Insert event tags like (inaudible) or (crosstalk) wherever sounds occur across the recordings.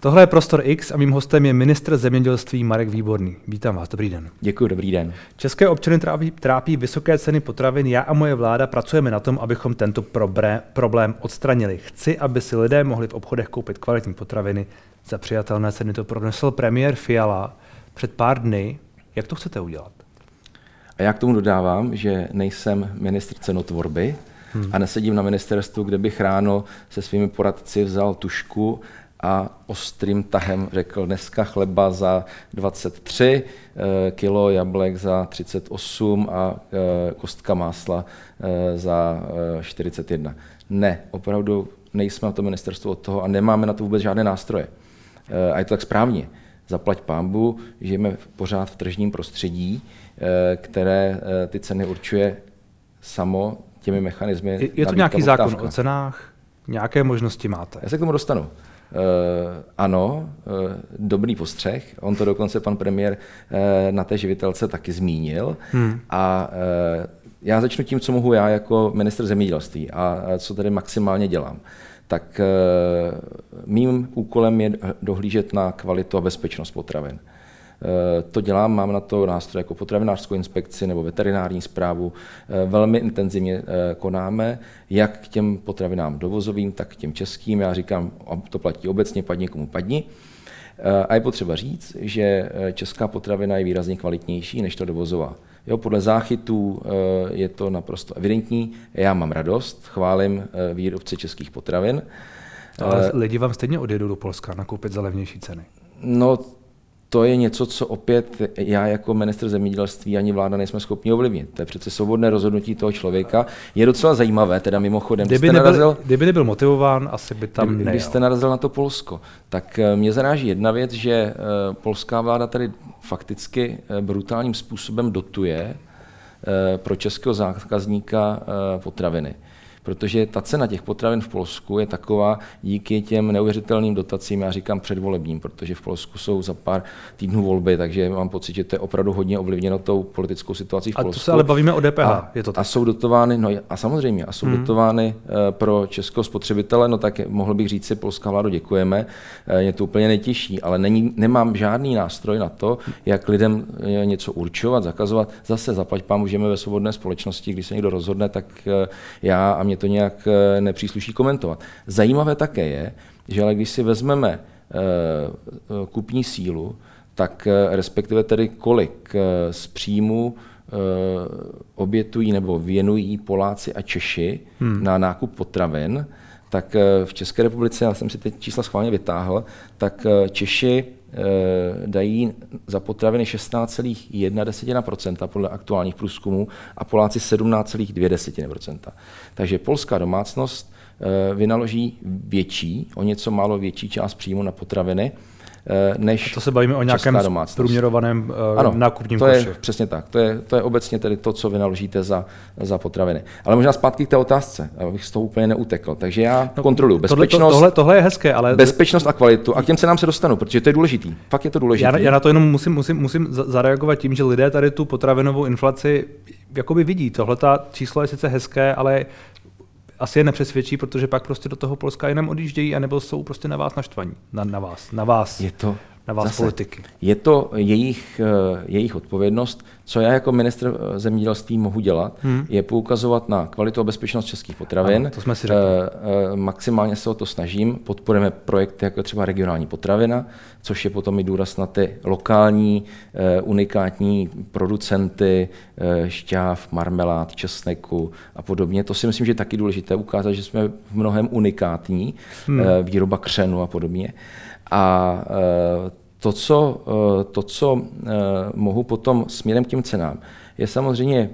Tohle je Prostor X a mým hostem je ministr zemědělství Marek Výborný. Vítám vás, dobrý den. Děkuji, dobrý den. České občany trápí, trápí vysoké ceny potravin. Já a moje vláda pracujeme na tom, abychom tento probré, problém odstranili. Chci, aby si lidé mohli v obchodech koupit kvalitní potraviny za přijatelné ceny. To pronesl premiér Fiala před pár dny. Jak to chcete udělat? A já k tomu dodávám, že nejsem ministr cenotvorby hmm. a nesedím na ministerstvu, kde bych ráno se svými poradci vzal tušku a ostrým tahem řekl dneska chleba za 23, eh, kilo jablek za 38 a eh, kostka másla eh, za 41. Ne, opravdu nejsme na to ministerstvu od toho a nemáme na to vůbec žádné nástroje. A je to tak správně. Zaplať pámbu, žijeme pořád v tržním prostředí, které ty ceny určuje samo těmi mechanizmy. Je, je to nějaký zákon o cenách? Nějaké možnosti máte? Já se k tomu dostanu. Uh, ano, uh, dobrý postřeh. On to dokonce pan premiér uh, na té živitelce taky zmínil. Hmm. A já začnu tím, co mohu já jako minister zemědělství a co tady maximálně dělám. Tak mým úkolem je dohlížet na kvalitu a bezpečnost potravin. Eh, to dělám, mám na to nástroje jako potravinářskou inspekci nebo veterinární zprávu. Eh, velmi intenzivně eh, konáme, jak k těm potravinám dovozovým, tak k těm českým. Já říkám, to platí obecně, padni komu padni. A je potřeba říct, že česká potravina je výrazně kvalitnější než to dovozová. Jo, podle záchytů je to naprosto evidentní. Já mám radost, chválím výrobce českých potravin. Ale lidi vám stejně odjedou do Polska nakoupit za levnější ceny. No, to je něco, co opět já jako minister zemědělství ani vláda nejsme schopni ovlivnit. To je přece svobodné rozhodnutí toho člověka. Je docela zajímavé, teda mimochodem, kdyby, nebyl, narazil, kdyby nebyl motivován, asi by tam kdyby, Kdybyste narazil na to Polsko, tak eh, mě zaráží jedna věc, že eh, polská vláda tady fakticky eh, brutálním způsobem dotuje pro českého zákazníka potraviny protože ta cena těch potravin v Polsku je taková díky těm neuvěřitelným dotacím, já říkám předvolebním, protože v Polsku jsou za pár týdnů volby, takže mám pocit, že to je opravdu hodně ovlivněno tou politickou situací v Polsku. A to se ale bavíme o DPH, a, je to tak? A jsou dotovány, no a samozřejmě, a jsou hmm. dotovány uh, pro českého spotřebitele, no tak mohl bych říct si, polská vládo děkujeme, uh, je to úplně nejtěžší, ale není, nemám žádný nástroj na to, jak lidem uh, něco určovat, zakazovat. Zase zaplať pán můžeme ve svobodné společnosti, když se někdo rozhodne, tak já a mě to nějak eh, nepřísluší komentovat. Zajímavé také je, že ale když si vezmeme eh, kupní sílu, tak eh, respektive tedy kolik z příjmu obětují nebo věnují Poláci a Češi hmm. na nákup potravin, tak v České republice, já jsem si teď čísla schválně vytáhl, tak Češi Eh, dají za potraviny 16,1% podle aktuálních průzkumů a Poláci 17,2%. Takže polská domácnost eh, vynaloží větší, o něco málo větší část příjmu na potraviny, Eh, než A to se bavíme o nějakém průměrovaném uh, ano, nákupním to je koši. přesně tak. To je, to je obecně tedy to, co vynaložíte za, za potraviny. Ale možná zpátky k té otázce, abych z toho úplně neutekl. Takže já no, kontroluji bezpečnost. Tohle, tohle, tohle je hezké, ale... Bezpečnost a kvalitu. A k těm se nám se dostanu, protože to je důležitý. Fakt je to důležité. Já, já na to jenom musím, musím, musím zareagovat tím, že lidé tady tu potravinovou inflaci jakoby vidí. Tohle ta číslo je sice hezké, ale asi je nepřesvědčí, protože pak prostě do toho Polska jenom odjíždějí, anebo jsou prostě na vás naštvaní. Na, na vás, na vás. Je to, na vás Zase, politiky. Je to jejich, eh, jejich odpovědnost. Co já jako ministr eh, zemědělství mohu dělat, hmm. je poukazovat na kvalitu a bezpečnost českých potravin. Ano, to jsme si řekli. Eh, maximálně se o to snažím. Podporujeme projekty jako třeba regionální potravina, což je potom i důraz na ty lokální, unikátní producenty šťáv, marmelád, česneku a podobně. To si myslím, že je taky důležité ukázat, že jsme v mnohem unikátní, hmm. výroba křenu a podobně. A eh, to, co, eh, to, co eh, mohu potom směrem k těm cenám, je samozřejmě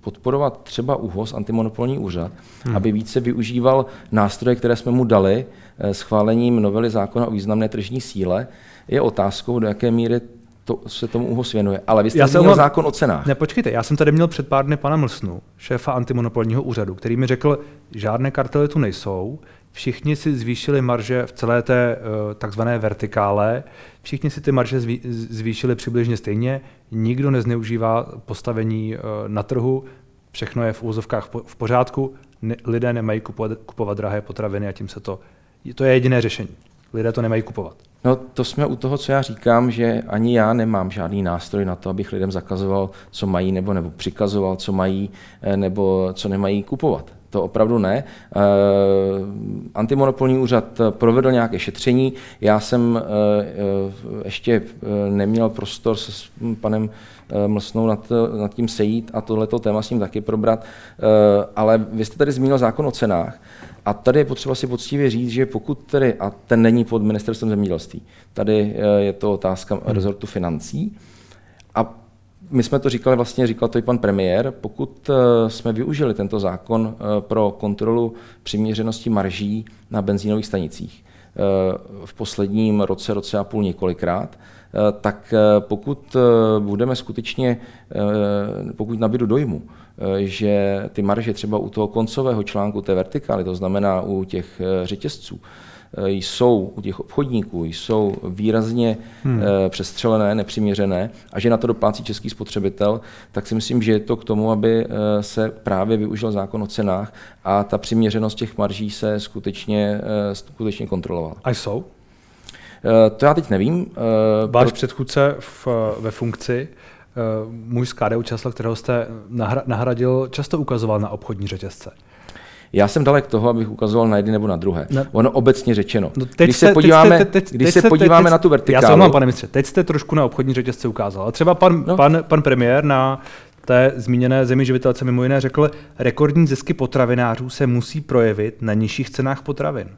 podporovat třeba ÚHOS, antimonopolní úřad, hmm. aby více využíval nástroje, které jsme mu dali schválením novely zákona o významné tržní síle. Je otázkou, do jaké míry to se tomu ÚHOS věnuje. Ale vy jste já měl zákon o cenách. Ne, počkejte, já jsem tady měl před pár dny pana Mlsnu, šéfa antimonopolního úřadu, který mi řekl, žádné kartely tu nejsou, všichni si zvýšili marže v celé té uh, takzvané vertikále, všichni si ty marže zvýšili přibližně stejně, nikdo nezneužívá postavení uh, na trhu, všechno je v úzovkách v pořádku, lidé nemají kupovat, kupovat drahé potraviny a tím se to, to je jediné řešení. lidé to nemají kupovat. No to jsme u toho, co já říkám, že ani já nemám žádný nástroj na to, abych lidem zakazoval, co mají, nebo, nebo přikazoval, co mají, eh, nebo co nemají kupovat. To opravdu ne. Eh, antimonopolní úřad provedl nějaké šetření. Já jsem eh, ještě neměl prostor se panem Mlsnou nad, nad tím sejít a tohleto téma s ním taky probrat. Ale vy jste tady zmínil zákon o cenách. A tady je potřeba si poctivě říct, že pokud tedy, a ten není pod ministerstvem zemědělství, tady eh, je to otázka hmm. rezortu financí, my jsme to říkali, vlastně říkal to i pan premiér, pokud eh, jsme využili tento zákon eh, pro kontrolu přiměřenosti marží na benzínových stanicích v posledním roce, roce a půl několikrát, tak pokud budeme skutečně, pokud nabidu dojmu, Eh, že ty marže třeba u toho koncového článku té vertikály, to znamená u těch eh, řetězců, eh, jsou u těch obchodníků, jsou výrazně hmm. přestřelené, nepřiměřené a že na to doplácí český spotřebitel, tak si myslím, že je to k tomu, aby se právě využil zákon o cenách a ta přiměřenost těch marží se skutečně, skutečně kontrolovala. A jsou? To já teď nevím. Váš pro... předchůdce v, ve funkci Eh, muž z KDU Česla, kterého jste nahradil, často ukazoval na obchodní řetězce. Já jsem dalek toho, abych ukazoval na jedny nebo na druhé. Ne. Ono obecně řečeno. No teď když se podíváme, teď, teď, když se podíváme teď, na tu vertikálu... Já se omlám, pane ministře, teď jste trošku na obchodní řetězce ukázal. A třeba pan, no. pan, pan premiér na té zmíněné zemi živitelce mimo jiné řekl, rekordní zisky potravinářů se musí projevit na nižších cenách potravin.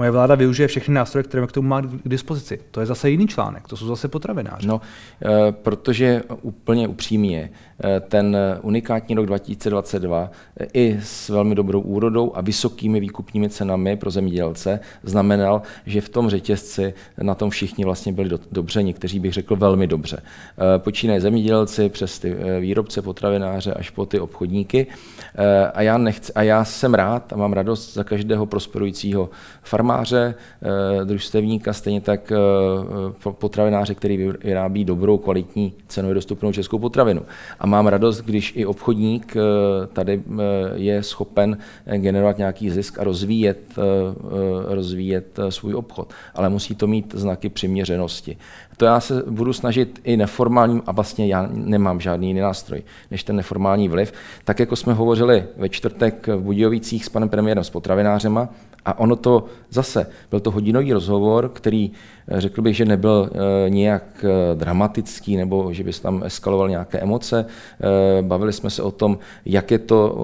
Moje vláda využije všechny nástroje, které k tomu má k dispozici. To je zase jiný článek, to jsou zase potravináři. No, e, protože úplně upřímně, e, ten unikátní rok 2022 e, i s velmi dobrou úrodou a vysokými výkupními cenami pro zemědělce znamenal, že v tom řetězci na tom všichni vlastně byli do, dobře, někteří bych řekl velmi dobře. Počínají zemědělci přes ty výrobce, potravináře až po ty obchodníky. A já, nechci, a já jsem rád a mám radost za každého prosperujícího farmáře, farmáře, eh, družstevníka, stejně tak eh, potravináře, který vyrábí dobrou, kvalitní, cenově dostupnou českou potravinu. A mám radost, když i obchodník eh, tady je schopen generovat nějaký zisk a rozvíjet, rozvíjet svůj obchod. Ale musí to mít znaky přiměřenosti. To já se budu snažit i neformálním, a vlastně já nemám žádný jiný nástroj, než ten neformální vliv. Tak jako jsme hovořili ve čtvrtek v Budějovicích s panem premiérem, s potravinářema, a ono to zase, byl to hodinový rozhovor, který řekl bych, že nebyl eh, nějak eh, dramatický nebo že by se tam eskaloval nějaké emoce. Eh, bavili jsme se o tom, jak je to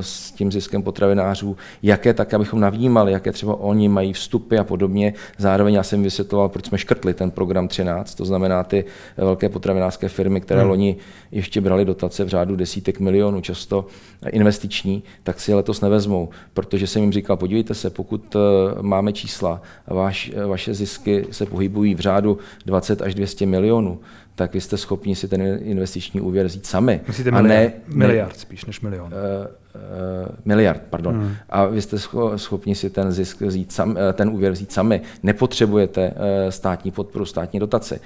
s tím ziskem potravinářů, jaké tak, abychom navnímali, jaké třeba oni mají vstupy a podobně. Zároveň já jsem vysvětloval, proč jsme škrtli ten program 13, to znamená ty velké potravinářské firmy, které hmm. loni ještě brali dotace v řádu desítek milionů, často investiční, tak si je letos nevezmou, protože jsem jim říkal, podívejte se, pokud máme čísla, váš, vaše zisky se pohybují v řádu 20 až 200 milionů, tak vy jste schopni si ten investiční úvěr vzít sami. Myslíte a ne, miliard spíš než milion. Uh, uh, miliard, pardon. Hmm. A vy jste schopni si ten zisk vzít sam, eh, ten úvěr vzít sami. Nepotřebujete uh, státní podporu, státní dotaci. Uh,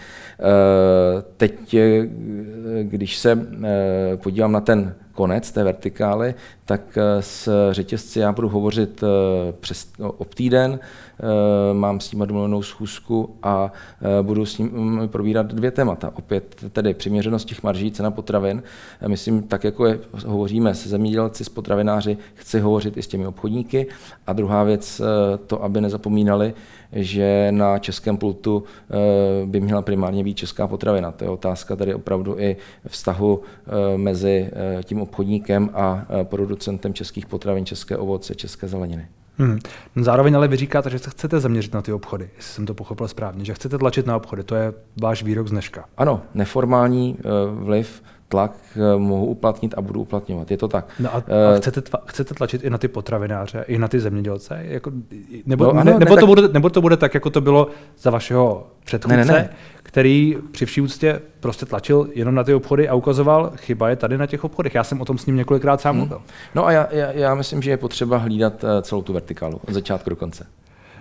teď, když se uh, podívám na ten konec té vertikály, tak s řetězci já budu hovořit přes no, ob týden, mám s ním domluvenou schůzku a budu s ním mm, probírat dvě témata opět tedy přiměřenost těch marží, cena potravin. Myslím, tak jako je, hovoříme se zemědělci, s potravináři, chci hovořit i s těmi obchodníky. A druhá věc, eh, to, aby nezapomínali, že na českém pultu eh, by měla primárně být česká potravina. To je otázka tady opravdu i vztahu eh, mezi tím obchodníkem a producentem českých potravin, české ovoce, české zeleniny. Hmm. Zároveň ale vy říkáte, že se chcete zaměřit na ty obchody, jestli jsem to pochopil správně, že chcete tlačit na obchody, to je váš výrok z dneška. Ano, neformální vliv, tlak uh, mohu uplatnit a budu uplatňovat, je to tak. No a, a uh, chcete, tva, chcete tlačit i na ty potravináře, i na ty zemědělce? Jako, nebo, no, ano, ne, nebo, ne, to tak... bude, nebo to bude tak, jako to bylo za vašeho předchůdce, ne, ne, ne. který při vší úctě prostě tlačil jenom na ty obchody a ukazoval, chyba je tady na těch obchodech. Já jsem o tom s ním několikrát sám hmm. mluvil. No a já, já, já myslím, že je potřeba hlídat celou tu vertikálu od začátku do konce.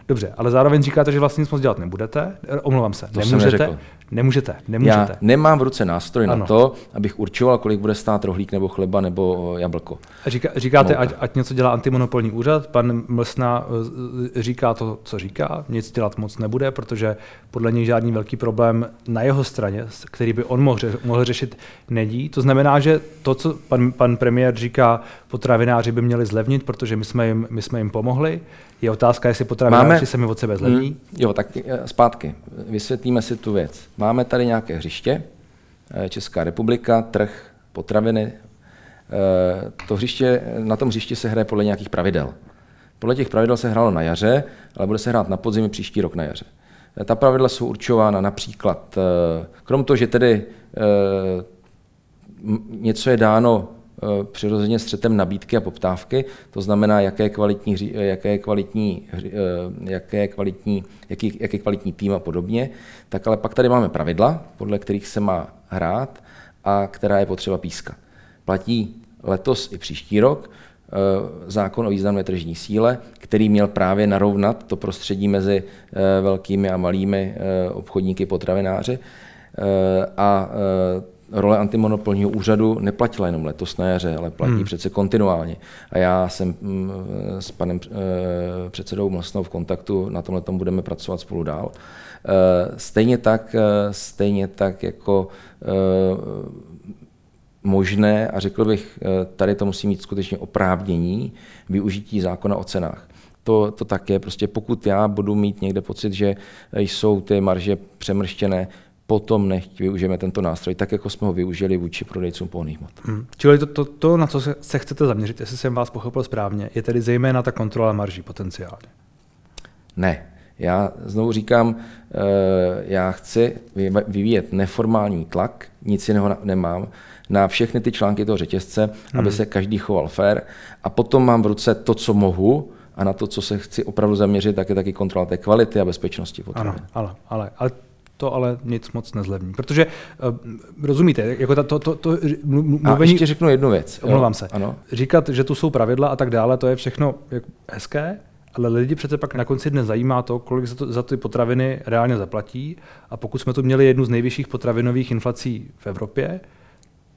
Dobře, ale zároveň říkáte, že vlastně nic moc dělat nebudete. Eh, omlouvám se, To nemůžete. Nemůžete, nemůžete. Já nemám v ruce nástroj Ano. na to, abych určoval, kolik bude stát rohlík nebo chleba nebo jablko. Říká, říkáte, ať, ať něco dělá antimonopolní úřad, pan Mlsna eh, říká to, co říká, nic dělat moc nebude, protože podle něj žádný velký problém na jeho straně, který by on mohl, mohl řešit, nedí. To znamená, že to, co pan, pan premiér říká, potravináři by měli zlevnit, protože my jsme jim, my jsme jim pomohli. Je otázka, jestli potravináři Máme- sami od sebe zlevní. Hmm, jo, tak eh, zpátky. Vysvětlíme si tu věc. Máme tady nějaké hřiště, eh, Česká republika, trh, potraviny. Eh, To hřiště, na tom hřišti se hraje podle nějakých pravidel. Podle těch pravidel se hrálo na jaře, ale bude se hrát na podzim příští rok na jaře. Ta pravidla jsou určována například, krom toho, že tedy něco je dáno přirozeně střetem nabídky a poptávky, to znamená, jaké kvalitní, eh, jaké kvalitní, eh, jaké kvalitní, jaký, jaký kvalitní tým a podobně, tak ale pak tady máme pravidla, podle kterých se má hrát a která je potřeba pískat. Platí letos i příští rok eh, zákon o významné tržní síle, který měl právě narovnat to prostředí mezi eh, velkými a malými eh, obchodníky potravináři. Eh, A eh, role antimonopolního úřadu neplatila jenom letos na jaře, ale platí hmm. přece kontinuálně. A já jsem mm, s panem eh, předsedou Mlsnou v kontaktu, na tomhle tom budeme pracovat spolu dál. Eh, Stejně tak, eh, stejně tak jako možné, a řekl bych, tady to musí mít skutečně oprávnění, využití zákona o cenách. To, to tak je, prostě pokud já budu mít někde pocit, že jsou ty marže přemrštěné, potom nechť využijeme tento nástroj, tak jako jsme ho využili vůči prodejcům pohonných hmot. Hmm. Čili to, to, to, na co se, se chcete zaměřit, jestli jsem vás pochopil správně, je tedy zejména ta kontrola marží potenciálně. Ne. Já znovu říkám, eh, já chci vyv- vyvíjet neformální tlak, nic jiného nemám, na všechny ty články toho řetězce, aby se každý choval fair. A potom mám v ruce to, co mohu, a na to, co se chci opravdu zaměřit, tak je taky kontrola té kvality a bezpečnosti Ano, potravin. ale, ale, ale to ale nic moc nezlevní. Protože uh, rozumíte, jako ta, to, to, to mlu- A mluvení, ještě řeknu jednu věc. omlouvám se, Ano. říkat, že tu jsou pravidla a tak dále, to je všechno jak hezké, ale lidi přece pak na konci dne zajímá to, kolik za, to, za ty potraviny reálně zaplatí. A pokud jsme tu měli jednu z nejvyšších potravinových inflací v Evropě,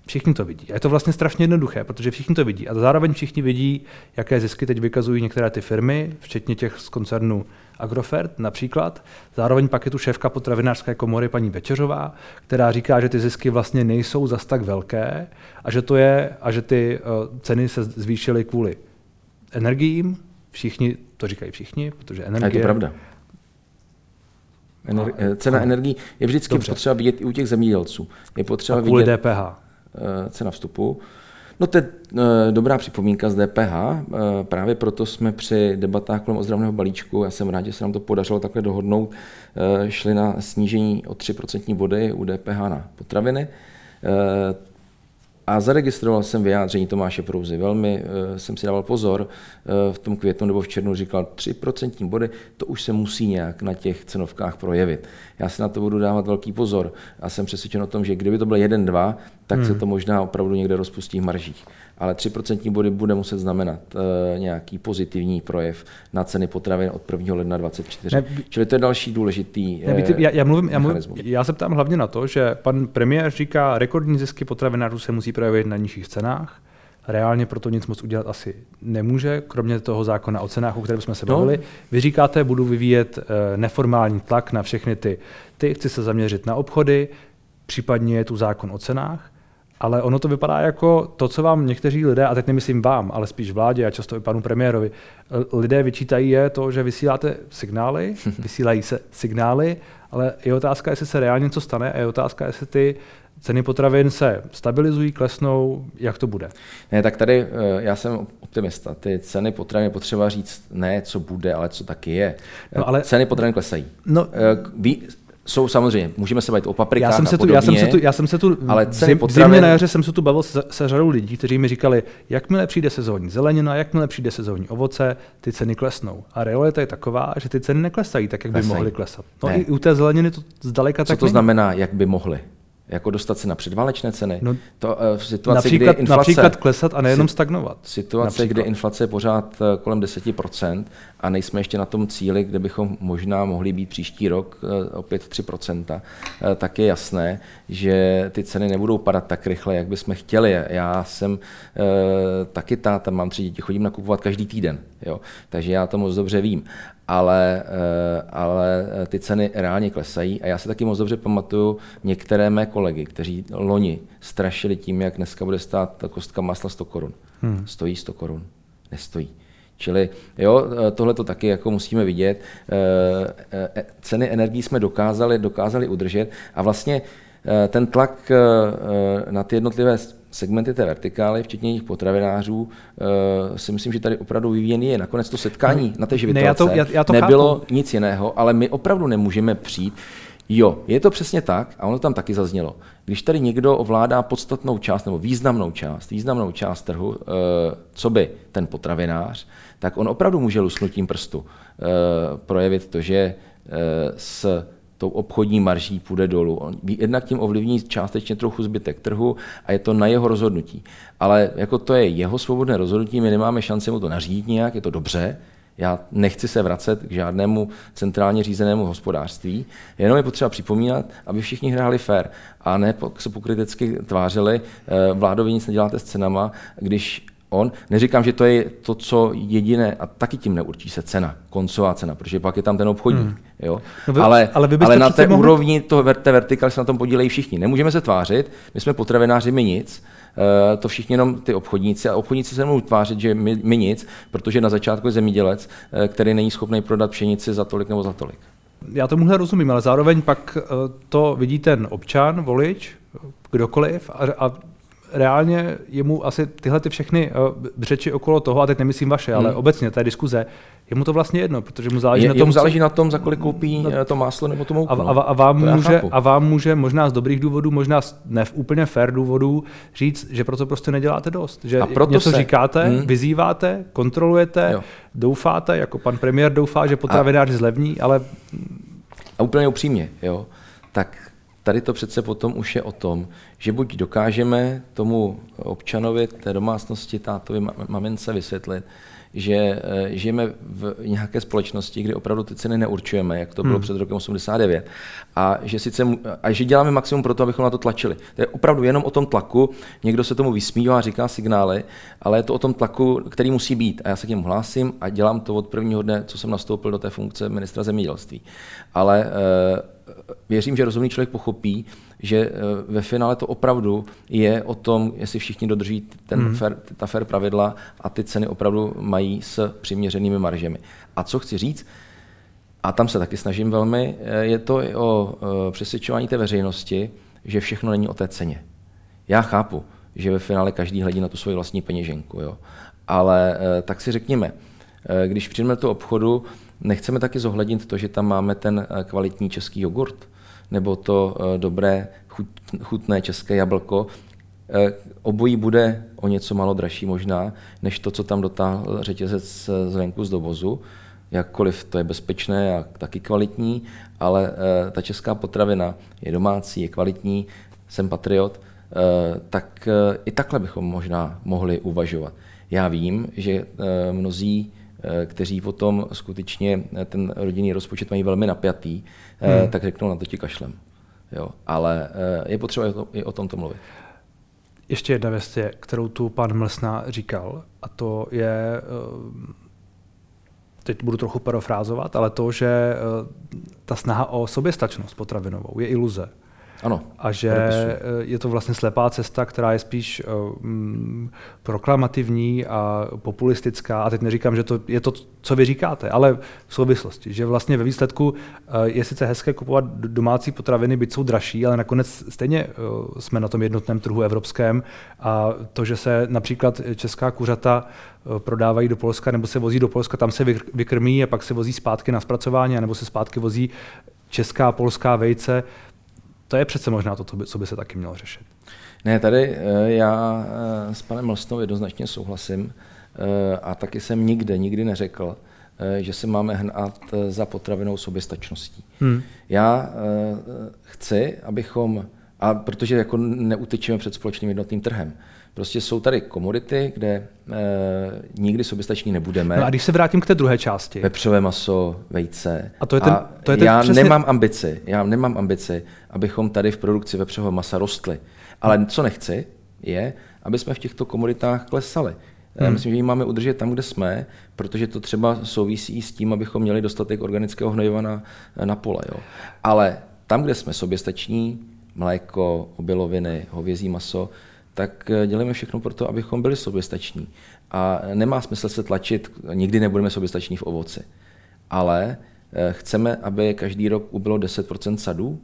všichni to vidí. A je to vlastně strašně jednoduché, protože všichni to vidí. A zároveň všichni vidí, jaké zisky teď vykazují některé ty firmy, včetně těch z koncernu Agrofert například. Zároveň pak je tu šéfka potravinářské komory paní Večeřová, která říká, že ty zisky vlastně nejsou zas tak velké a že to je a že ty uh, ceny se zvýšily kvůli energiím. Všichni, to říkají všichni, protože A je energie... to pravda. Ener- eh, cena energií je vždycky Dobře. potřeba vidět i u těch zemědělců. Je potřeba A kvůli vidět DPH. Eh, cena vstupu. No to je eh, dobrá připomínka z DPH. eh, Právě proto jsme při debatách kolem ozdravného balíčku, já jsem rád, že se nám to podařilo takhle dohodnout, šli na snížení o 3% body u DPH na potraviny. A zaregistroval jsem vyjádření Tomáše Prouzy. Velmi uh, jsem si dával pozor. Uh, v tom květnu nebo v červnu říkal 3% body, to už se musí nějak na těch cenovkách projevit. Já si na to budu dávat velký pozor a jsem přesvědčen o tom, že kdyby to bylo 1-2, tak hmm. se to možná opravdu někde rozpustí v maržích. Ale 3% body bude muset znamenat uh, nějaký pozitivní projev na ceny potravin od 1. ledna 2024. Ne, Čili to je další důležitý Ne, víte, já, já, mluvím, já, mluvím, já se ptám hlavně na to, že pan premiér říká, rekordní zisky potravinářů se musí projevit na nižších cenách. Reálně proto nic moc udělat asi nemůže, kromě toho zákona o cenách, o kterém jsme se No. bavili. Vy říkáte, budu vyvíjet eh, neformální tlak na všechny ty, ty, chci se zaměřit na obchody, případně je tu zákon o cenách, ale ono to vypadá jako to, co vám někteří lidé, a teď nemyslím vám, ale spíš vládě a často i panu premiérovi, lidé vyčítají je to, že vysíláte signály, (laughs) vysílají se signály, ale je otázka, jestli se reálně něco stane a je otázka, jestli ty ceny potravin se stabilizují, klesnou, jak to bude. Ne, tak tady eh, já jsem optimista. Ty ceny potravin je potřeba říct ne, co bude, ale co taky je. No, ale- Ceny potravin klesají. No, Eh, Ví, jsou samozřejmě, můžeme se bavit o paprikách já jsem, se tu, já, jsem se podobně. tu, já jsem se tu ale ceny zim, potravin- zimě na jaře jsem se tu bavil se, se řadou lidí, kteří mi říkali, jakmile přijde sezónní zelenina, jakmile přijde sezónní ovoce, ty ceny klesnou. A realita je taková, že ty ceny neklesají tak, jak by Klesají. mohly klesat. No Ne. i u té zeleniny to zdaleka Co tak to není. znamená, jak by mohli? Jako dostat se na předválečné ceny. No, to v situaci, například, kdy inflace, například klesat a nejenom stagnovat. Situace, například. kdy inflace je pořád kolem 10% a nejsme ještě na tom cíli, kde bychom možná mohli být příští rok opět 3%, tak je jasné, že ty ceny nebudou padat tak rychle, jak bychom chtěli. Já jsem taky táta, mám tři děti, chodím nakupovat každý týden, jo? takže já to moc dobře vím ale, eh, ale eh, ty ceny reálně klesají. A já si taky moc dobře pamatuju některé mé kolegy, kteří loni strašili tím, jak dneska bude stát kostka masla 100 korun. Hmm. Stojí 100 korun? Nestojí. Čili jo, eh, tohle to taky jako musíme vidět. Ceny energií jsme dokázali, dokázali udržet a vlastně ten tlak na ty jednotlivé segmenty té vertikály, včetně jejich potravinářů, uh, si myslím, že tady opravdu vyvíjený je. Nakonec to setkání na té živitelce ne, já to, já, já to nebylo chápu. nic jiného, ale my opravdu nemůžeme přijít. Jo, je to přesně tak, a ono tam taky zaznělo. Když tady někdo ovládá podstatnou část nebo významnou část, významnou část trhu, uh, co by ten potravinář, tak on opravdu může lusknutím prstu uh, projevit to, že uh, s tou obchodní marží půjde dolů. On jednak tím ovlivní částečně trochu zbytek trhu a je to na jeho rozhodnutí. Ale jako to je jeho svobodné rozhodnutí, my nemáme šanci mu to nařídit nějak, je to dobře, já nechci se vracet k žádnému centrálně řízenému hospodářství, jenom je potřeba připomínat, aby všichni hráli fair a ne se pokrytecky tvářili, eh, vládovi nic neděláte s cenama, když on. Neříkám, že to je to, co jediné, a taky tím neurčí se cena, koncová cena, protože pak je tam ten obchodník. Hmm. Jo? No vy, ale, ale, vy ale na té mohli... úrovni toho, té vertikaly se na tom podílejí všichni. Nemůžeme se tvářit, my jsme potravináři, my nic, uh, to všichni jenom ty obchodníci. A obchodníci se nemůžou tvářit, že my, my nic, protože na začátku je zemědělec, uh, který není schopný prodat pšenici za tolik nebo za tolik. Já tomuhle rozumím, ale zároveň pak uh, to vidí ten občan, volič, kdokoliv a, a reálně jemu asi tyhle ty všechny uh, řeči okolo toho, a teď nemyslím vaše, hmm. ale obecně té diskuze, je mu to vlastně jedno, protože mu záleží je, na tom, záleží co... na tom, za kolik koupí no, to máslo nebo to mouku. A, a, a, vám může, a vám může možná z dobrých důvodů, možná z ne úplně fair důvodů říct, že proto prostě neděláte dost. Že a proto něco se... říkáte, hmm. vyzýváte, kontrolujete, jo. doufáte, jako pan premiér doufá, že potravináři zlevní, ale... A úplně upřímně, jo, tak tady to přece potom už je o tom, že buď dokážeme tomu občanovi té domácnosti, tátovi, mamince vysvětlit, že eh, žijeme v nějaké společnosti, kdy opravdu ty ceny neurčujeme, jak to bylo hmm. před rokem 89, a že, sice, a že děláme maximum pro to, abychom na to tlačili. To je opravdu jenom o tom tlaku, někdo se tomu vysmívá, říká signály, ale je to o tom tlaku, který musí být. A já se k němu hlásím a dělám to od prvního dne, co jsem nastoupil do té funkce ministra zemědělství. Ale e, věřím, že rozumný člověk pochopí, že eh, ve finále to opravdu je o tom, jestli všichni dodrží ten mm. fair, ta fair pravidla a ty ceny opravdu mají s přiměřenými maržemi. A co chci říct, a tam se taky snažím velmi, eh, je to i o eh, přesvědčování té veřejnosti, že všechno není o té ceně. Já chápu, že ve finále každý hledí na tu svoji vlastní peněženku, jo. ale tak si řekněme, když přijdeme do obchodu, nechceme taky zohlednit to, že tam máme ten kvalitní český jogurt, nebo to eh, dobré chutné české jablko. Eh, obojí bude o něco málo dražší možná, než to, co tam dotáhl řetězec zvenku z dovozu. Jakkoliv to je bezpečné a taky kvalitní, ale eh, ta česká potravina je domácí, je kvalitní, jsem patriot, tak i takhle bychom možná mohli uvažovat. Já vím, že mnozí Eh, kteří potom skutečně eh, ten rodinný rozpočet mají velmi napjatý, eh, hmm. tak řeknou na to ti kašlem. Jo, ale je potřeba i o tomto mluvit. Ještě jedna věc je, kterou tu pan Mlsna říkal, a to je, teď budu trochu parafrázovat, ale to, že ta snaha o soběstačnost potravinovou je iluze. Ano. A že eh, je to vlastně slepá cesta, která je spíš um, proklamativní a populistická. A teď neříkám, že to je to, co vy říkáte, ale v souvislosti. Že vlastně ve výsledku uh, je sice hezké kupovat domácí potraviny, byť jsou dražší, ale nakonec stejně uh, jsme na tom jednotném trhu evropském. A to, že se například česká kuřata prodávají do Polska nebo se vozí do Polska, tam se vykrmí a pak se vozí zpátky na zpracování, nebo se zpátky vozí česká, polská vejce, to je přece možná to, co by, co by se taky mělo řešit. Ne, tady eh, já eh, s panem Mlsnou jednoznačně souhlasím eh, a taky jsem nikde, nikdy neřekl, že se máme hnát za potravinou soběstačností. Hmm. Já chci, abychom A protože jako neutečeme před společným jednotným trhem. Prostě jsou tady komodity, kde e, nikdy soběstační nebudeme. No a když se vrátím k té druhé části. Vepřové maso, vejce. A to je ten, a to je ten já přesně... nemám ambici, já nemám ambici, abychom tady v produkci vepřového masa rostli. Ale co nechci, je, aby jsme v těchto komoditách klesali. Hmm. Myslím, že ji máme udržet tam, kde jsme, protože to třeba souvisí s tím, abychom měli dostatek organického hnojiva na, na pole. Jo. Ale tam, kde jsme soběstační, mléko, obiloviny, hovězí maso, tak eh, děláme všechno pro to, abychom byli soběstační. A nemá smysl se tlačit, nikdy nebudeme soběstační v ovoci. Ale eh, chceme, aby každý rok ubylo 10 sadů,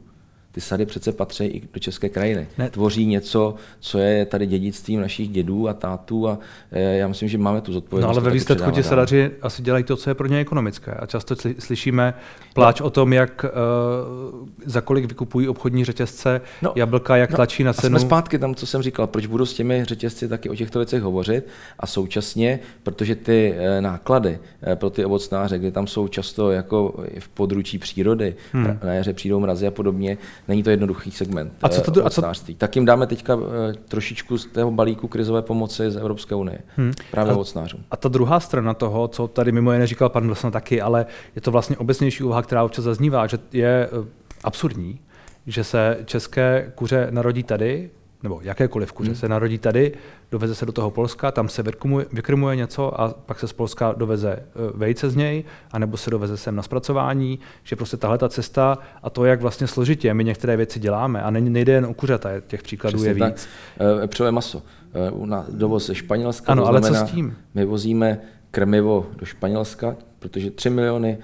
ty sady přece patří i do české krajiny. Ne. Tvoří něco, co je tady dědictvím našich dědů a tátů a e, já myslím, že máme tu zodpovědnost. No ale ve výsledku ti sadaři asi dělají to, co je pro ně ekonomické. A často slyšíme pláč no. o tom, jak uh, za kolik vykupují obchodní řetězce no. jablka, jak no. tlačí na cenu. A jsme zpátky tam, co jsem říkal, proč budu s těmi řetězci taky o těchto věcech hovořit a současně, protože ty uh, náklady pro ty ovocnáře, kde tam jsou často jako v područí přírody, hmm. na jaře přijdou mrazy a podobně, Není to jednoduchý segment a co to, a co... Tak jim dáme teďka eh, trošičku z toho balíku krizové pomoci z Evropské unie. Hmm. Právě a, ovocnářům. A ta druhá strana toho, co tady mimo jiné říkal pan Wilson taky, ale je to vlastně obecnější úvaha, která občas zaznívá, že je eh, absurdní, že se české kuře narodí tady, nebo jakékoliv kuře hmm. se narodí tady, doveze se do toho Polska, tam se vykrmuje, vykrmuje něco a pak se z Polska doveze e, vejce z něj, anebo se doveze sem na zpracování, že prostě tahle ta cesta a to, jak vlastně složitě my některé věci děláme a nejde jen o kuřata, těch příkladů Přesně je víc. Tak. Přeje maso. E, u nás dovoz ze Španělska, ano, ale co s tím? My vozíme krmivo do Španělska, protože 3 miliony,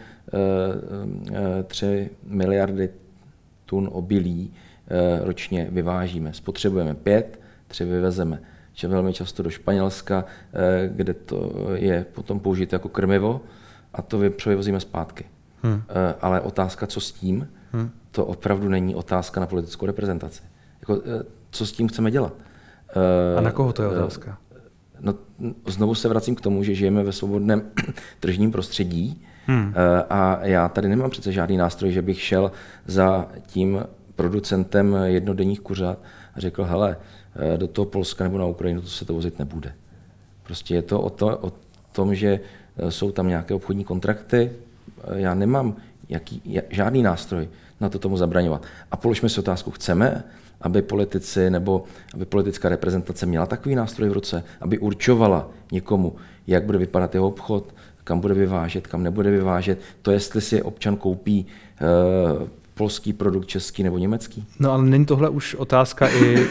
3 e, miliardy tun obilí ročně vyvážíme. Spotřebujeme pět, tři vyvezeme. Če velmi často do Španělska, eh, kde to je potom použito jako krmivo a to převozíme zpátky. Hmm. Eh, ale otázka, co s tím, hmm. to opravdu není otázka na politickou reprezentaci. Jako, co s tím chceme dělat? A na koho to je otázka? No, znovu se vracím k tomu, že žijeme ve svobodném (clears throat) tržním prostředí hmm. a já tady nemám přece žádný nástroj, že bych šel za tím producentem jednodenních kuřat a řekl, hele, eh, do toho Polska nebo na Ukrajinu to se to vozit nebude. Prostě je to o, to, o tom, že eh, jsou tam nějaké obchodní kontrakty, eh, já nemám jaký, žádný nástroj na to tomu zabraňovat. A položme si otázku, chceme, aby politici nebo aby politická reprezentace měla takový nástroj v ruce, aby určovala někomu, jak bude vypadat jeho obchod, kam bude vyvážet, kam nebude vyvážet, to jestli si občan koupí polský produkt, český nebo německý? No ale není tohle už otázka i e,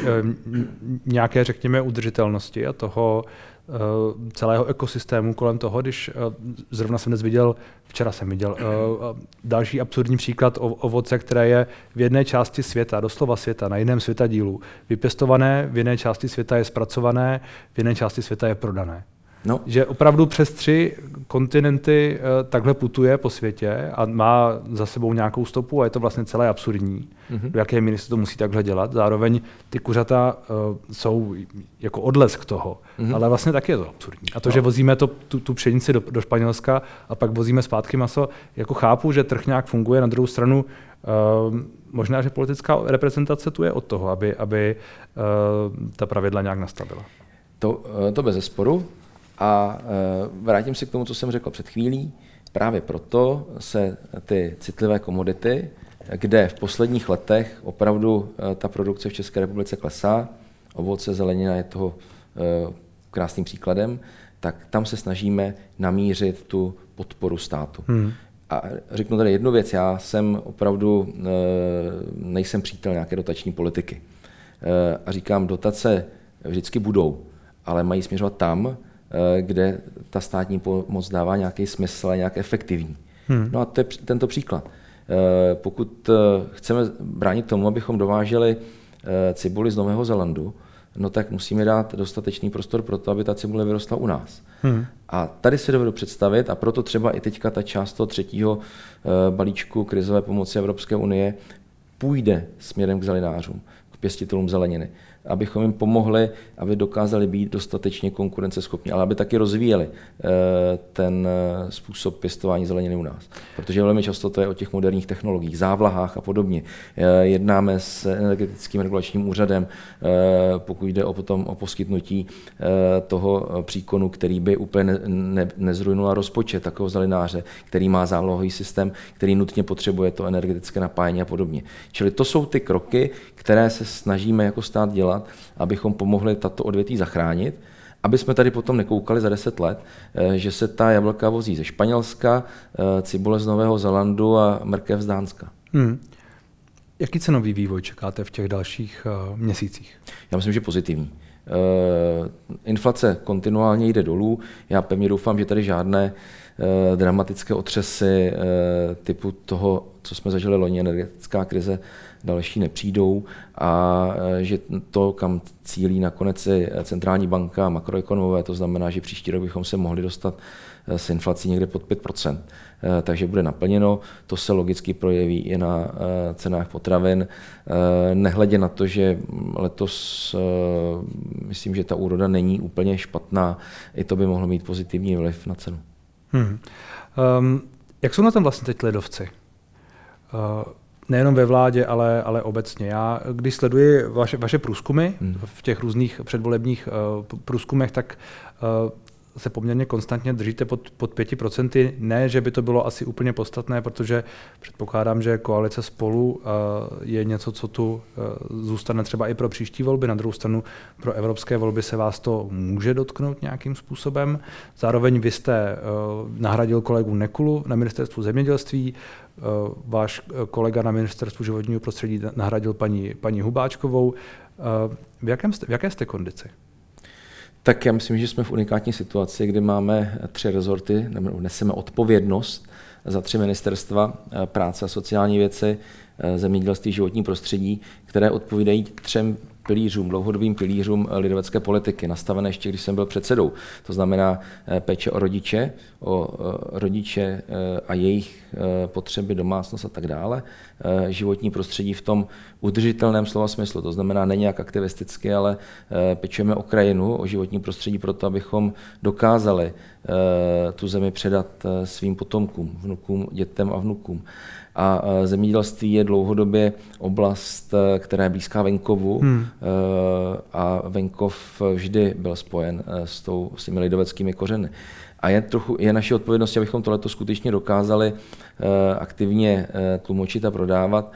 nějaké, řekněme, udržitelnosti a toho e, celého ekosystému kolem toho, když e, zrovna jsem dnes viděl, včera jsem viděl další absurdní příklad o ovoce, které je v jedné části světa, doslova světa, na jiném světadílu, vypěstované, v jiné části světa je zpracované, v jiné části světa je prodané. No. Že opravdu přes tři kontinenty uh, takhle putuje po světě a má za sebou nějakou stopu a je to vlastně celé absurdní, mm-hmm. do jaké míry se to musí takhle dělat. Zároveň ty kuřata uh, jsou jako odlesk toho, mm-hmm. ale vlastně taky je to absurdní. A to, no. že vozíme to, tu, tu pšenici do, do Španělska a pak vozíme zpátky maso, jako chápu, že trh nějak funguje, na druhou stranu uh, možná, že politická reprezentace tu je od toho, aby, aby uh, ta pravidla nějak nastavila. To, to bez zesporu. A e, vrátím se k tomu, co jsem řekl před chvílí. Právě proto se ty citlivé komodity, kde v posledních letech opravdu e, ta produkce v České republice klesá, ovoce, zelenina je toho e, krásným příkladem, tak tam se snažíme namířit tu podporu státu. Hmm. A řeknu tady jednu věc, já jsem opravdu, nejsem přítel nějaké dotační politiky. A říkám, dotace vždycky budou, ale mají směřovat tam, kde ta státní pomoc dává nějaký smysl a nějak efektivní. Hmm. No a to je tento příklad. Eh, pokud eh, chceme bránit tomu, abychom dováželi cibuli z Nového Zelandu, no tak musíme dát dostatečný prostor pro to, aby ta cibule vyrostla u nás. Hmm. A tady si dovedu představit, a proto třeba i teďka ta část toho třetího balíčku krizové pomoci Evropské unie půjde směrem k zelenářům, k pěstitelům zeleniny. Abychom jim pomohli, aby dokázali být dostatečně konkurenceschopní, ale aby taky rozvíjeli eh, ten eh, způsob pěstování zeleniny u nás. Protože velmi často to je o těch moderních technologiích, závlahách a podobně. Eh, jednáme s energetickým regulačním úřadem, pokud jde o potom o poskytnutí toho příkonu, který by úplně ne, ne, nezrujnoval rozpočet takového zelenáře, který má závlahový systém, který nutně potřebuje to energetické napájení a podobně. Čili to jsou ty kroky, které se snažíme jako stát dělat, abychom pomohli tato odvětví zachránit, aby jsme tady potom nekoukali za 10 let, eh, že se ta jablka vozí ze Španělska, eh, cibule z Nového Zelandu a mrkev z Dánska. Hmm. Jaký cenový vývoj čekáte v těch dalších uh, měsících? Já myslím, že pozitivní. Uh, inflace kontinuálně jde dolů. Já pevně doufám, že tady žádné uh, dramatické otřesy typu toho, co jsme zažili loni, energetická krize, další nepřijdou a e, že to, kam cílí nakonec i centrální banka a makroekonomové, to znamená, že příští rok bychom se mohli dostat e, s inflací někde pod 5 e, takže bude naplněno. To se logicky projeví i na cenách potravin. Nehledě na to, že letos myslím, že ta úroda není úplně špatná, i to by mohlo mít pozitivní vliv na cenu. Hmm. Um, jak jsou na tom vlastně teď ledovci? Uh, nejenom ve vládě, ale, ale obecně. Já, když sleduji vaše, vaše průzkumy hmm. v těch různých předvolebních uh, průzkumech, tak uh, se poměrně konstantně držíte pod, pod 5%. Ne, že by to bylo asi úplně podstatné, protože předpokládám, že koalice spolu uh, je něco, co tu uh, zůstane třeba i pro příští volby. Na druhou stranu pro evropské volby se vás to může dotknout nějakým způsobem. Zároveň vy jste uh, nahradil kolegu Nekulu na ministerstvu zemědělství, váš kolega na ministerstvu životního prostředí nahradil paní, paní Hubáčkovou. V, jakém jste, v jaké jste kondici? Tak já myslím, že jsme v unikátní situaci, kdy máme tři rezorty, neseme odpovědnost za tři ministerstva, eh, práce a sociální věci, eh, zemědělství, životní prostředí, které odpovídají třem pilířům, dlouhodobým pilířům lidovecké politiky, nastavené ještě, když jsem byl předsedou. To znamená eh, péče o rodiče, o eh, rodiče eh, a jejich potřeby, domácnost a tak dále. Životní prostředí v tom udržitelném slova smyslu, to znamená ne nějak aktivisticky, ale pečujeme o krajinu, o životní prostředí proto, abychom dokázali tu zemi předat svým potomkům, vnukům, dětem a vnukům. A zemědělství je dlouhodobě oblast, e, která je blízká venkovu hmm. E, a venkov vždy byl spojen e, s, tou, s těmi lidoveckými kořeny. A je, trochu, je naší odpovědností, abychom tohleto skutečně dokázali aktivně tlumočit a prodávat.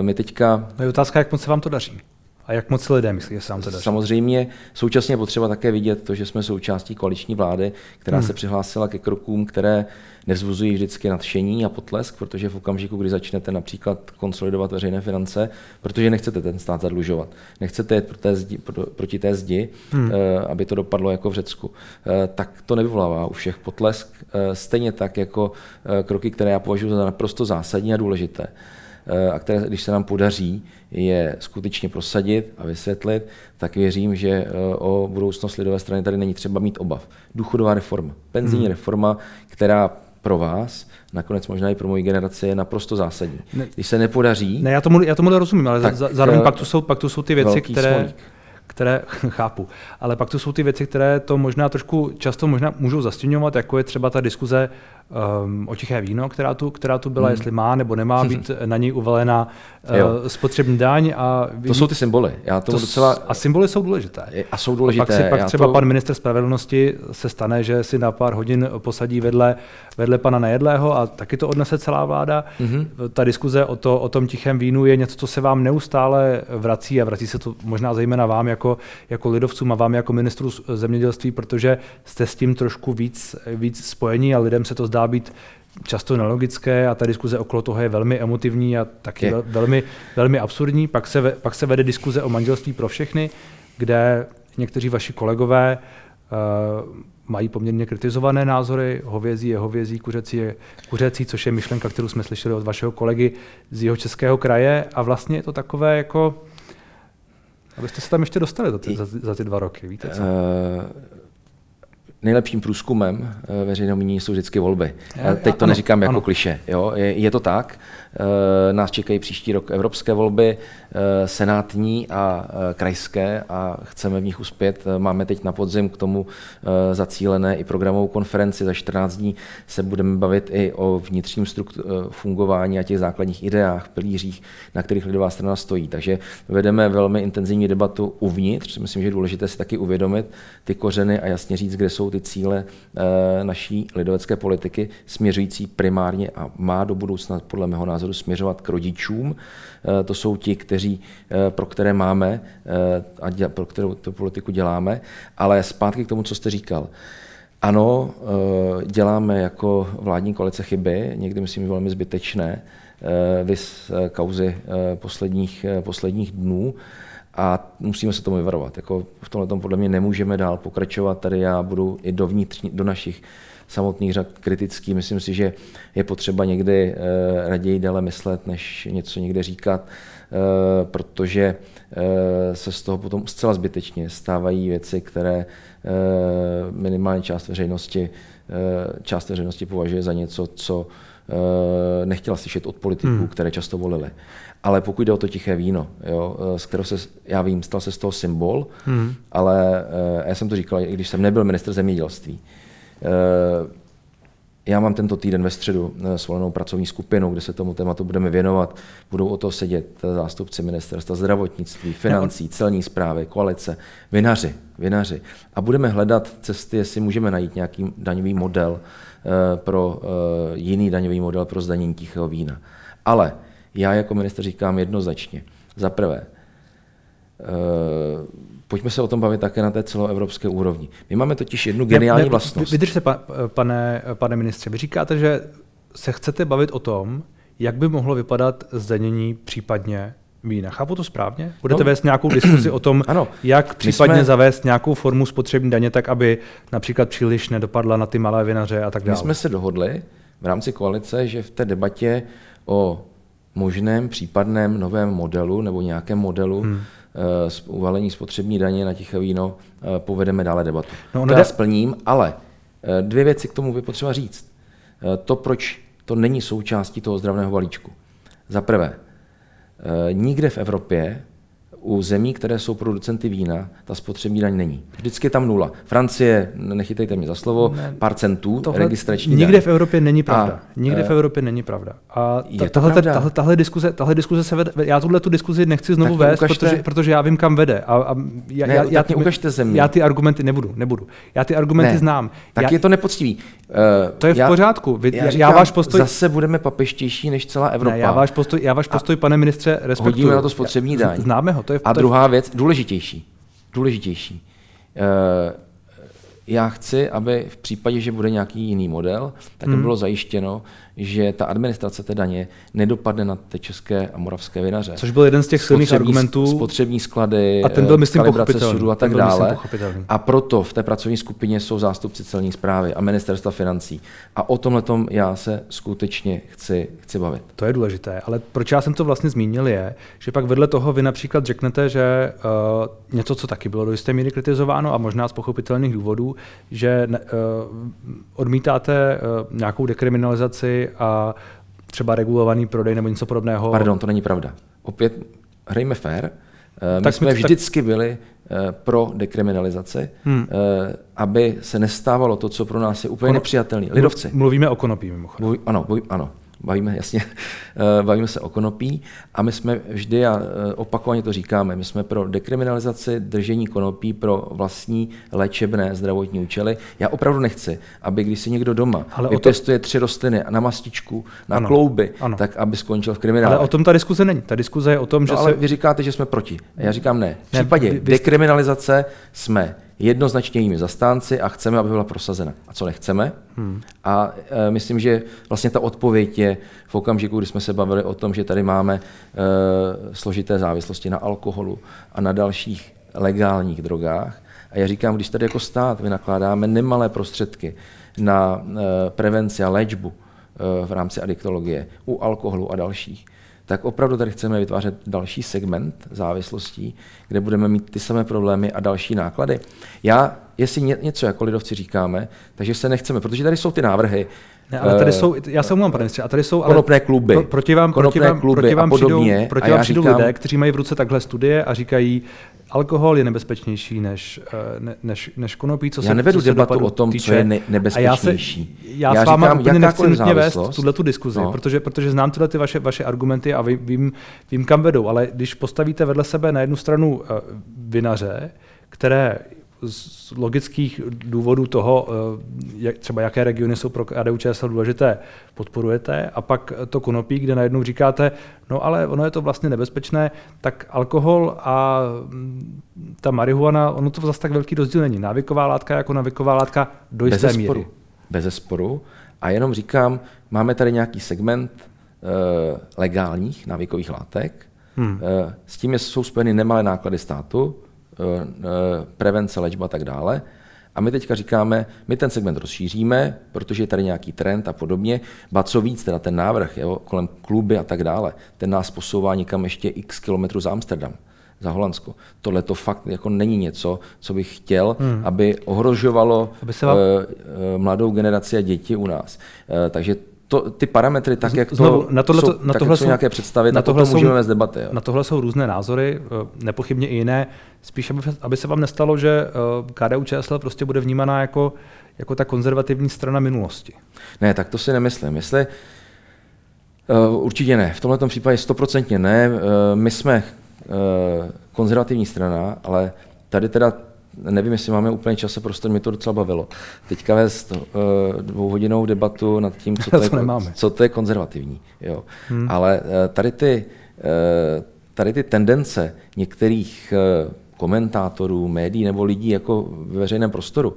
My teďka... No je otázka, jak moc se vám to daří. A jak moc lidé myslí, že se vám to daří? Samozřejmě současně je potřeba také vidět to, že jsme součástí koaliční vlády, která hmm. se přihlásila ke krokům, které nevzbuzují vždycky nadšení a potlesk, protože v okamžiku, kdy začnete například konsolidovat veřejné finance, protože nechcete ten stát zadlužovat, nechcete jít pro té zdi, pro, proti té zdi, hmm. Eh, aby to dopadlo jako v Řecku, eh, tak to nevyvolává u všech potlesk. Eh, stejně tak jako kroky, které já považuji za naprosto zásadní a důležité a které, když se nám podaří je skutečně prosadit a vysvětlit, tak věřím, že o budoucnost lidové strany tady není třeba mít obav. Důchodová reforma, penzijní hmm. reforma, která pro vás, nakonec možná i pro moji generaci, je naprosto zásadní. Ne, Když se nepodaří... Ne, já tomu, já tomu rozumím, ale tak, zároveň pak tu, jsou, pak tu jsou ty věci, které... Smolík které (laughs) chápu. Ale pak tu jsou ty věci, které to možná trošku často možná můžou zastěňovat, jako je třeba ta diskuze um, o tiché víno, která tu, která tu byla, hmm. jestli má nebo nemá být na něj uvalena (laughs) uh, spotřební daň. A to jsou ty symboly. Já to docela... A symboly jsou důležité. A jsou důležité. A pak, si, pak třeba to... pan minister spravedlnosti se stane, že si na pár hodin posadí vedle, vedle pana Nejedlého a taky to odnese celá vláda. Mm-hmm. Ta diskuze o, to, o tom tichém vínu je něco, co se vám neustále vrací a vrací se to možná zejména vám jako, jako lidovcům a vám jako ministru zemědělství, protože jste s tím trošku víc, víc spojení a lidem se to zdá být často nelogické a ta diskuze okolo toho je velmi emotivní a taky je. velmi, velmi absurdní. Pak se, pak se vede diskuze o manželství pro všechny, kde někteří vaši kolegové uh, mají poměrně kritizované názory. Hovězí je hovězí, kuřecí je kuřecí, což je myšlenka, kterou jsme slyšeli od vašeho kolegy z jeho českého kraje. A vlastně je to takové jako... Abyste se tam ještě dostali za ty, za, za ty dva roky, víte co? Uh nejlepším průzkumem eh, veřejného mínění jsou vždycky volby. Já, Teď to ano, neříkám jako ano. kliše. Jo? Je, je to tak. Nás čekají příští rok evropské volby, senátní a krajské a chceme v nich uspět. Máme teď na podzim k tomu zacílené i programovou konferenci. Za 14 dní se budeme bavit i o vnitřním fungování a těch základních ideách, pilířích, na kterých lidová strana stojí. Takže vedeme velmi intenzivní debatu uvnitř. Myslím, že je důležité si taky uvědomit ty kořeny a jasně říct, kde jsou ty cíle naší lidovecké politiky směřující primárně a má do budoucna podle mého názoru směřovat k rodičům. Eh, to jsou ti, kteří, eh, pro které máme eh, a pro kterou tu politiku děláme. Ale zpátky k tomu, co jste říkal. Ano, děláme jako vládní koalice chyby, někdy myslím velmi zbytečné, vys kauzy posledních, posledních dnů a musíme se tomu vyvarovat. Jako v tomhle podle mě nemůžeme dál pokračovat. Tady já budu i dovnitř, do našich samotných řad kritický. Myslím si, že je potřeba někdy eh, raději déle myslet, než něco někde říkat, eh, protože eh, se z toho potom zcela zbytečně stávají věci, které minimálně část veřejnosti, část veřejnosti považuje za něco, co nechtěla slyšet od politiků, hmm. které často volili. Ale pokud jde o to tiché víno, jo, z kterého se, já vím, stal se z toho symbol, hmm. ale já jsem to říkal, i když jsem nebyl minister zemědělství, já mám tento týden ve středu eh, svolenou pracovní skupinu, kde se tomu tématu budeme věnovat. Budou o to sedět zástupci ministerstva zdravotnictví, financí, celní zprávy, koalice, vinaři, vinaři. A budeme hledat cesty, jestli můžeme najít nějaký daňový model eh, pro jiný daňový model pro zdanění tichého vína. Ale já jako minister říkám jednoznačně. Za prvé, pojďme se o tom bavit také na té celoevropské úrovni. My máme totiž jednu geniální ne, ne, vlastnost. Vydržte, pane, pane ministře, vy říkáte, že se chcete bavit o tom, jak by mohlo vypadat zdanění případně vína. Chápu to správně? Budete no. vést nějakou diskuzi o tom, (clears throat) ano. jak případně jsme, zavést nějakou formu spotřební daně, tak aby například příliš nedopadla na ty malé vinaře a tak dále? My jsme se dohodli v rámci koalice, že v té debatě o možném případném novém modelu nebo nějakém modelu hmm Eh, uvalení spotřební daně na tiché víno eh, povedeme dále debatu. No, to já splním, ale eh, dvě věci k tomu je potřeba říct. To, proč to není součástí toho zdravného balíčku. Za prvé, nikde v Evropě u zemí, které jsou producenty vína, ta spotřební daň není. Vždycky je tam nula. Francie, nechytejte mě za slovo, ne, pár centů tohle registrační Nikde daň. v Evropě není pravda. A, nikde v Evropě není pravda. A ta, tahle, pravda. Tahle, tahle, diskuze, tahle diskuze se vede, já tuhle tu diskuzi nechci znovu tak vést, ukažte, protože, protože já vím, kam vede. A, a já, ne, já, já, ukažte země. Já ty argumenty nebudu, nebudu. Já ty argumenty ne, znám. Tak já, je to nepoctivý. Uh, to je v já, pořádku. Vy, já, říkám, já váš postoj... Zase budeme papeštější než celá Evropa. Ne, já váš postoj, já váš postoj pane ministře, respektuju. Hodíme na to spotřební daň. Známe ho. To je, a druhá věc, důležitější. Důležitější. Eh, já chci, aby v případě, že bude nějaký jiný model, tak hmm. bylo zajištěno, že ta administrace té daně nedopadne na ty české a moravské vinaře. Což byl jeden z těch silných argumentů. Spotřební sklady, a ten byl, myslím, sudu a tak dále. A proto v té pracovní skupině jsou zástupci celní zprávy a ministerstva financí. A o tomhle já se skutečně chci, chci bavit. To je důležité, ale proč já jsem to vlastně zmínil je, že pak vedle toho vy například řeknete, že uh, něco, co taky bylo do jisté míry kritizováno a možná z pochopitelných důvodů, že uh, odmítáte uh, nějakou dekriminalizaci a třeba regulovaný prodej nebo něco podobného. Pardon, to není pravda. Opět hrajme fair. Eh, my tak jsme vždycky tak... byli eh, pro dekriminalizaci, hmm. Eh, aby se nestávalo to, co pro nás je úplně nepřijatelné. Lidovci. Mluvíme o konopí mimochodem. Mluví, ano, ano bavíme jasně, (laughs) eh, bavíme se o konopí a my jsme vždy, a eh, opakovaně to říkáme, my jsme pro dekriminalizaci držení konopí pro vlastní léčebné zdravotní účely. Já opravdu nechci, aby když si někdo doma Ale vypěstuje to... tři rostliny na mastičku, na ano, klouby, ano. tak aby skončil v kriminále. Ale o tom ta diskuze není. Ta diskuze je o tom, no, že ale se... vy říkáte, že jsme proti. Já říkám ne. V případě ne, vy, vy... dekriminalizace jsme jednoznačně jejími zastánci a chceme, aby byla prosazena. A co nechceme? Hmm. A e, myslím, že vlastně ta odpověď je v okamžiku, kdy jsme se bavili o tom, že tady máme e, složité závislosti na alkoholu a na dalších legálních drogách. A já říkám, když tady jako stát vynakládáme nemalé prostředky na e, prevenci a léčbu e, v rámci adiktologie u alkoholu a dalších, tak opravdu tady chceme vytvářet další segment závislostí, kde budeme mít ty samé problémy a další náklady. Já, jestli něco jako lidovci říkáme, takže se nechceme, protože tady jsou ty návrhy, Ne, ale tady jsou, já se omlouvám, pane ministře, a tady jsou konopné kluby, pro, proti vám, proti vám, kluby proti vám a podobně. Přijdou, proti vám přijdou říkám, lidé, kteří mají v ruce takhle studie a říkají, alkohol je nebezpečnější než, eh, ne, než, než konopí, co já se nevedu co debatu o tom, týče. co je ne, nebezpečnější. A já, se, já, já s váma úplně nechci nutně vést tuhle tu diskuzi, no. protože, protože znám tyhle ty vaše, vaše argumenty a vím, vím, kam vedou, ale když postavíte vedle sebe na jednu stranu uh, vinaře, které z logických důvodů toho, eh, jak, třeba jaké regiony jsou pro KDU ČSL důležité, podporujete a pak to konopí, kde najednou říkáte, no ale ono je to vlastně nebezpečné, tak alkohol a mm, ta marihuana, ono to zase tak velký rozdíl není. Návyková látka jako návyková látka do jisté Bez míry. Bez sporu. A jenom říkám, máme tady nějaký segment uh, legálních návykových látek, Hmm. Uh, s tím jsou spojeny nemalé náklady státu, Eh, eh, prevence, léčba a tak dále. A my teďka říkáme, my ten segment rozšíříme, protože je tady nějaký trend a podobně. Ba co víc, teda ten návrh jo, kolem kluby a tak dále, ten nás posouvá někam ještě x kilometrů za Amsterdam za Holandsko. Tohle to fakt jako není něco, co bych chtěl, hmm. aby ohrožovalo aby se vám... uh, uh, mladou generaci a děti u nás. Uh, takže to, ty parametry, tak jak Znovu, to, na tohle, jsou, na tohle jsou, nějaké představy, na tohle jsou, můžeme vést debaty. Jo. Na tohle jsou různé názory, eh, nepochybně i jiné. Spíš, aby, aby se vám nestalo, že eh, KDU ČSL prostě bude vnímaná jako, jako ta konzervativní strana minulosti. Ne, tak to si nemyslím. Jestli, uh, určitě ne. V tomto případě stoprocentně ne. My jsme konzervativní strana, ale tady teda nevím, jestli máme úplně čas a prostor, mě to docela bavilo. Teďka vést uh, dvouhodinovou debatu nad tím, co (laughs) to, je, co to je konzervativní. Jo. Hmm. Ale uh, tady, ty, uh, tady ty tendence některých uh, komentátorů, médií nebo lidí jako ve veřejném prostoru uh,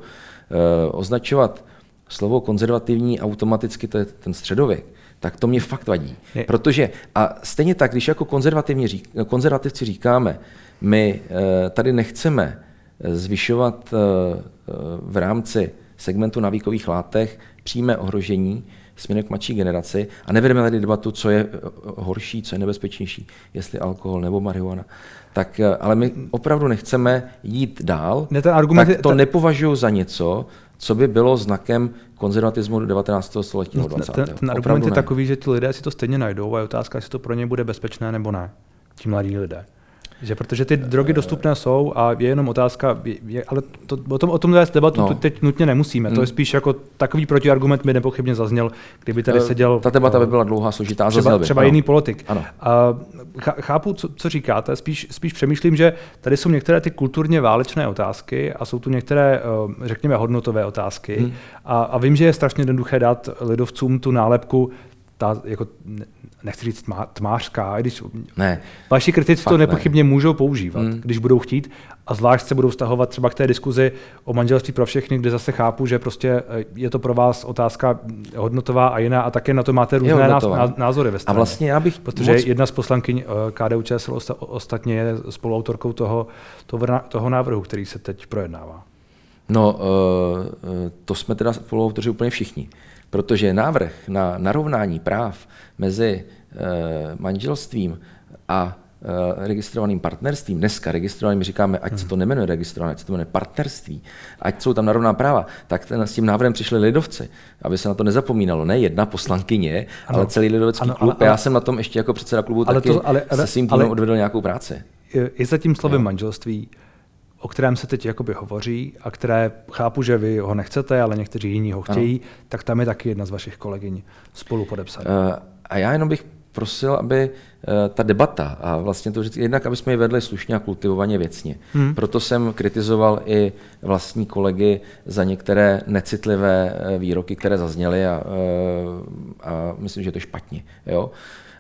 označovat slovo konzervativní automaticky, to je ten středověk, tak to mě fakt vadí. Je. Protože, a stejně tak, když jako konzervativní řík, konzervativci říkáme, my uh, tady nechceme zvyšovat eh, eh, v rámci segmentu navíkových látek přímé ohrožení směrem k mladší generaci a nevedeme tady debatu, co je eh, horší, co je nebezpečnější, jestli alkohol nebo marihuana. Tak, ale my opravdu nechceme jít dál, ne, ten argument tak to je, nepovažuji za něco, co by bylo znakem konzervatismu 19. století no, 20. Ten, ten argument je ne. takový, že ti lidé si to stejně najdou a je otázka, jestli to pro ně bude bezpečné nebo ne, ti mladí lidé. Že protože ty drogy dostupné jsou a je jenom otázka, je, ale to, o tom, o tom vést debatu no. teď nutně nemusíme. Hmm. To je hmm. spíš jako takový protiargument by nepochybně zazněl, kdyby tady eh, seděl... Ta debata by byla dlouhá, složitá. Třeba, by. třeba jiný politik. Ano. A chápu, co, co říkáte, spíš, spíš přemýšlím, že tady jsou některé ty kulturně válečné otázky a jsou tu některé, eh, řekněme, hodnotové otázky. Hmm. A, a vím, že je strašně jednoduché dát lidovcům tu nálepku ta, jako, nechci říct tmá, tmářská, i když ne, vaši kritici to nepochybně ne. můžou používat, hmm. když budou chtít, a zvlášť se budou vztahovat třeba k té diskuzi o manželství pro všechny, kde zase chápu, že prostě eh, je to pro vás otázka hodnotová a jiná a také na to máte různé názory ve straně. A vlastně já bych Protože moc... jedna z poslankyň eh, KDU ČSL ostatně je spoluautorkou toho, toho, návrhu, který se teď projednává. No, eh, to jsme teda spoluautoři úplně všichni. Protože návrh na narovnání práv mezi eh, manželstvím a eh, registrovaným partnerstvím, dneska registrovaným říkáme, ať se to hmm. nemenuje registrované, ať se to jmenuje partnerství, ať jsou tam narovná práva, tak ten, s tím návrhem přišli lidovci, aby se na to nezapomínalo. Ne jedna poslankyně, ano. ale celý lidovecký ano, klub. Ale, ale, Já jsem na tom ještě jako předseda klubu ale taky to, ale, ale, se svým týmem odvedl nějakou práci. Je za tím slovem manželství o kterém se teď jakoby hovoří a které chápu, že vy ho nechcete, ale někteří jiní ho chtějí, ano. tak tam je taky jedna z vašich kolegyň spolu podepsaná. Uh, a já jenom bych prosil, aby uh, ta debata a vlastně to vždycky, jednak, aby jsme ji vedli slušně a kultivovaně věcně. Hmm. Proto jsem kritizoval i vlastní kolegy za některé necitlivé uh, výroky, které zazněly a, a myslím, že je to špatně. Jo? Uh,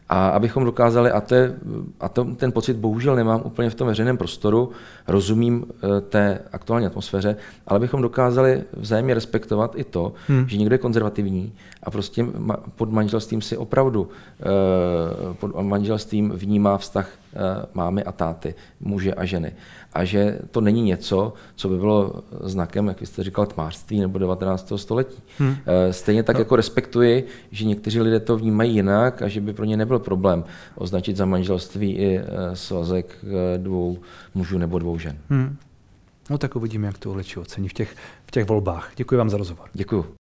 a abychom dokázali, a, to je, a to, ten pocit bohužel nemám úplně v tom veřejném prostoru, rozumím eh, té aktuální atmosféře, ale abychom dokázali vzájemně respektovat i to, hmm. že někdo je konzervativní a prostě pod manželstvím si opravdu eh, pod manželstvím vnímá vztah eh, mámy a táty, muže a ženy. A že to není něco, co by bylo znakem, jak jste říkal, tmářství nebo 19. století. Hmm. Stejně tak no. jako respektuji, že někteří lidé to vnímají jinak a že by pro ně nebyl problém označit za manželství i svazek dvou mužů nebo dvou žen. Hmm. No tak uvidíme, jak to voliči ocení v těch, v těch volbách. Děkuji vám za rozhovor. Děkuji.